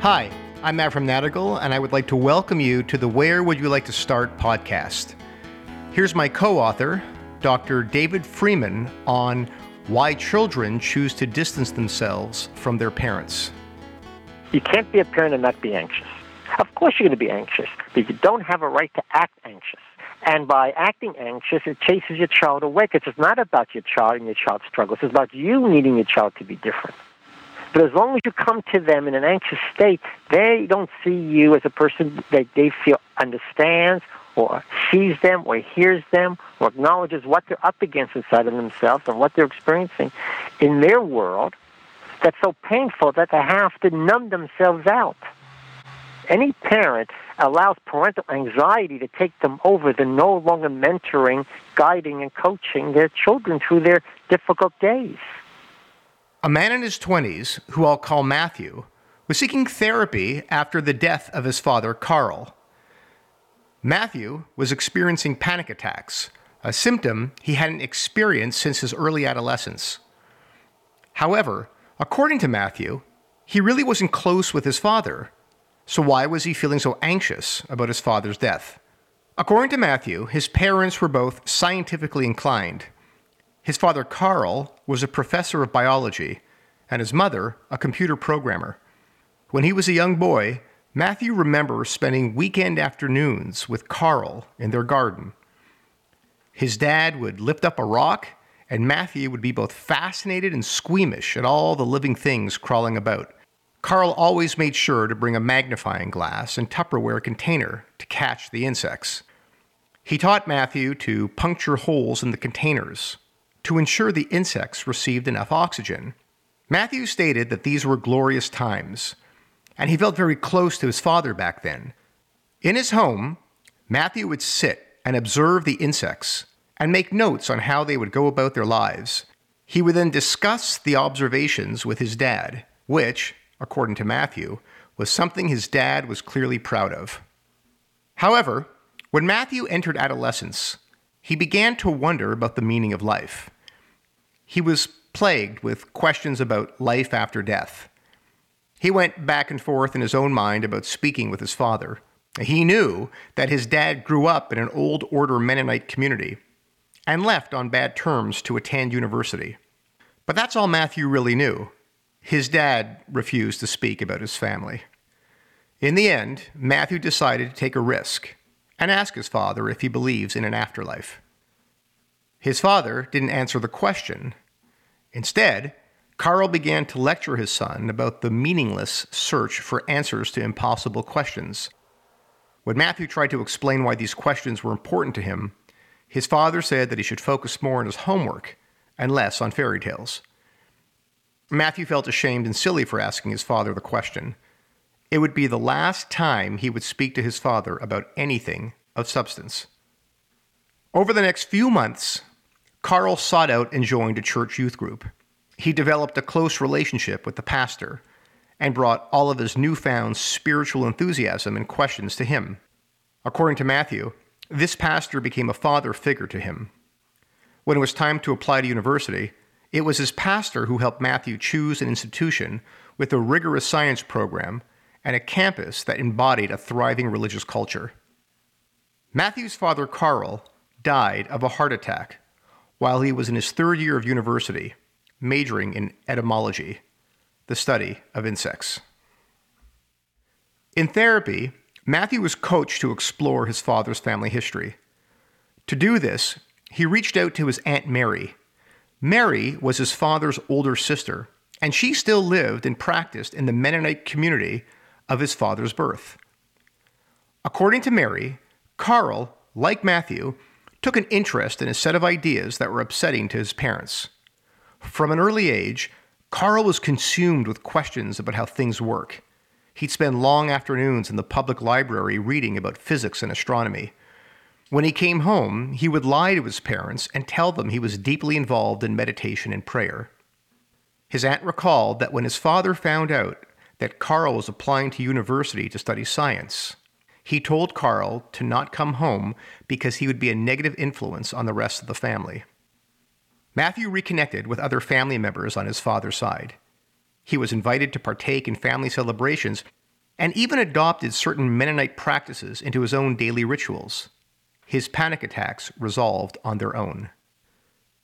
Hi, I'm Matt from Nadigel, and I would like to welcome you to the Where Would You Like to Start podcast. Here's my co author, Dr. David Freeman, on why children choose to distance themselves from their parents. You can't be a parent and not be anxious. Of course, you're going to be anxious, but you don't have a right to act anxious. And by acting anxious, it chases your child away because it's not about your child and your child's struggles. It's about you needing your child to be different. But as long as you come to them in an anxious state, they don't see you as a person that they feel understands or sees them or hears them or acknowledges what they're up against inside of themselves and what they're experiencing in their world that's so painful that they have to numb themselves out. Any parent allows parental anxiety to take them over. They're no longer mentoring, guiding, and coaching their children through their difficult days. A man in his 20s, who I'll call Matthew, was seeking therapy after the death of his father, Carl. Matthew was experiencing panic attacks, a symptom he hadn't experienced since his early adolescence. However, according to Matthew, he really wasn't close with his father so why was he feeling so anxious about his father's death? According to Matthew, his parents were both scientifically inclined. His father, Carl, was a professor of biology, and his mother, a computer programmer. When he was a young boy, Matthew remembers spending weekend afternoons with Carl in their garden. His dad would lift up a rock, and Matthew would be both fascinated and squeamish at all the living things crawling about. Carl always made sure to bring a magnifying glass and Tupperware container to catch the insects. He taught Matthew to puncture holes in the containers to ensure the insects received enough oxygen. Matthew stated that these were glorious times, and he felt very close to his father back then. In his home, Matthew would sit and observe the insects and make notes on how they would go about their lives. He would then discuss the observations with his dad, which, according to Matthew, was something his dad was clearly proud of. However, when Matthew entered adolescence, he began to wonder about the meaning of life. He was plagued with questions about life after death. He went back and forth in his own mind about speaking with his father. He knew that his dad grew up in an old order Mennonite community and left on bad terms to attend university. But that's all Matthew really knew. His dad refused to speak about his family. In the end, Matthew decided to take a risk and ask his father if he believes in an afterlife. His father didn't answer the question. Instead, Carl began to lecture his son about the meaningless search for answers to impossible questions. When Matthew tried to explain why these questions were important to him, his father said that he should focus more on his homework and less on fairy tales. Matthew felt ashamed and silly for asking his father the question. It would be the last time he would speak to his father about anything of substance. Over the next few months, Carl sought out and joined a church youth group. He developed a close relationship with the pastor and brought all of his newfound spiritual enthusiasm and questions to him. According to Matthew, this pastor became a father figure to him. When it was time to apply to university, it was his pastor who helped Matthew choose an institution with a rigorous science program and a campus that embodied a thriving religious culture. Matthew's father, Carl, died of a heart attack while he was in his third year of university, majoring in entomology, the study of insects. In therapy, Matthew was coached to explore his father's family history. To do this, he reached out to his Aunt Mary, Mary was his father's older sister, and she still lived and practiced in the Mennonite community of his father's birth. According to Mary, Carl, like Matthew, took an interest in a set of ideas that were upsetting to his parents. From an early age, Carl was consumed with questions about how things work. He'd spend long afternoons in the public library reading about physics and astronomy. When he came home, he would lie to his parents and tell them he was deeply involved in meditation and prayer. His aunt recalled that when his father found out that Carl was applying to university to study science, he told Carl to not come home because he would be a negative influence on the rest of the family. Matthew reconnected with other family members on his father's side. He was invited to partake in family celebrations and even adopted certain Mennonite practices into his own daily rituals. His panic attacks resolved on their own.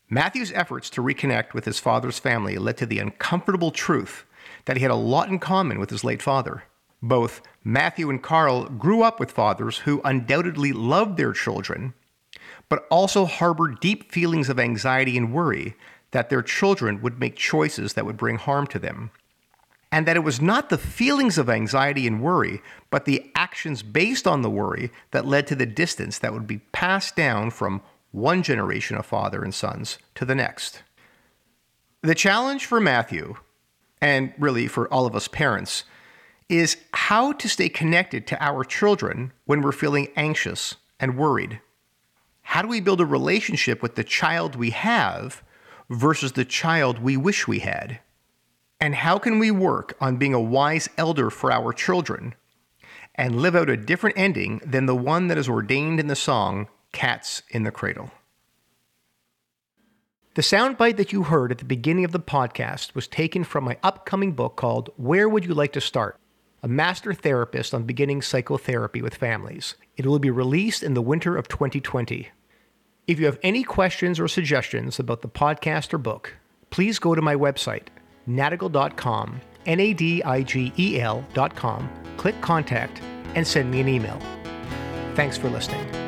Matthew's efforts to reconnect with his father's family led to the uncomfortable truth that he had a lot in common with his late father. Both Matthew and Carl grew up with fathers who undoubtedly loved their children, but also harbored deep feelings of anxiety and worry that their children would make choices that would bring harm to them. And that it was not the feelings of anxiety and worry, but the actions based on the worry that led to the distance that would be passed down from one generation of father and sons to the next. The challenge for Matthew, and really for all of us parents, is how to stay connected to our children when we're feeling anxious and worried. How do we build a relationship with the child we have versus the child we wish we had? And how can we work on being a wise elder for our children and live out a different ending than the one that is ordained in the song Cats in the Cradle? The soundbite that you heard at the beginning of the podcast was taken from my upcoming book called Where Would You Like to Start? A master therapist on beginning psychotherapy with families. It will be released in the winter of 2020. If you have any questions or suggestions about the podcast or book, please go to my website, nadigel.com, N A D I G E L.com, click contact, and send me an email. Thanks for listening.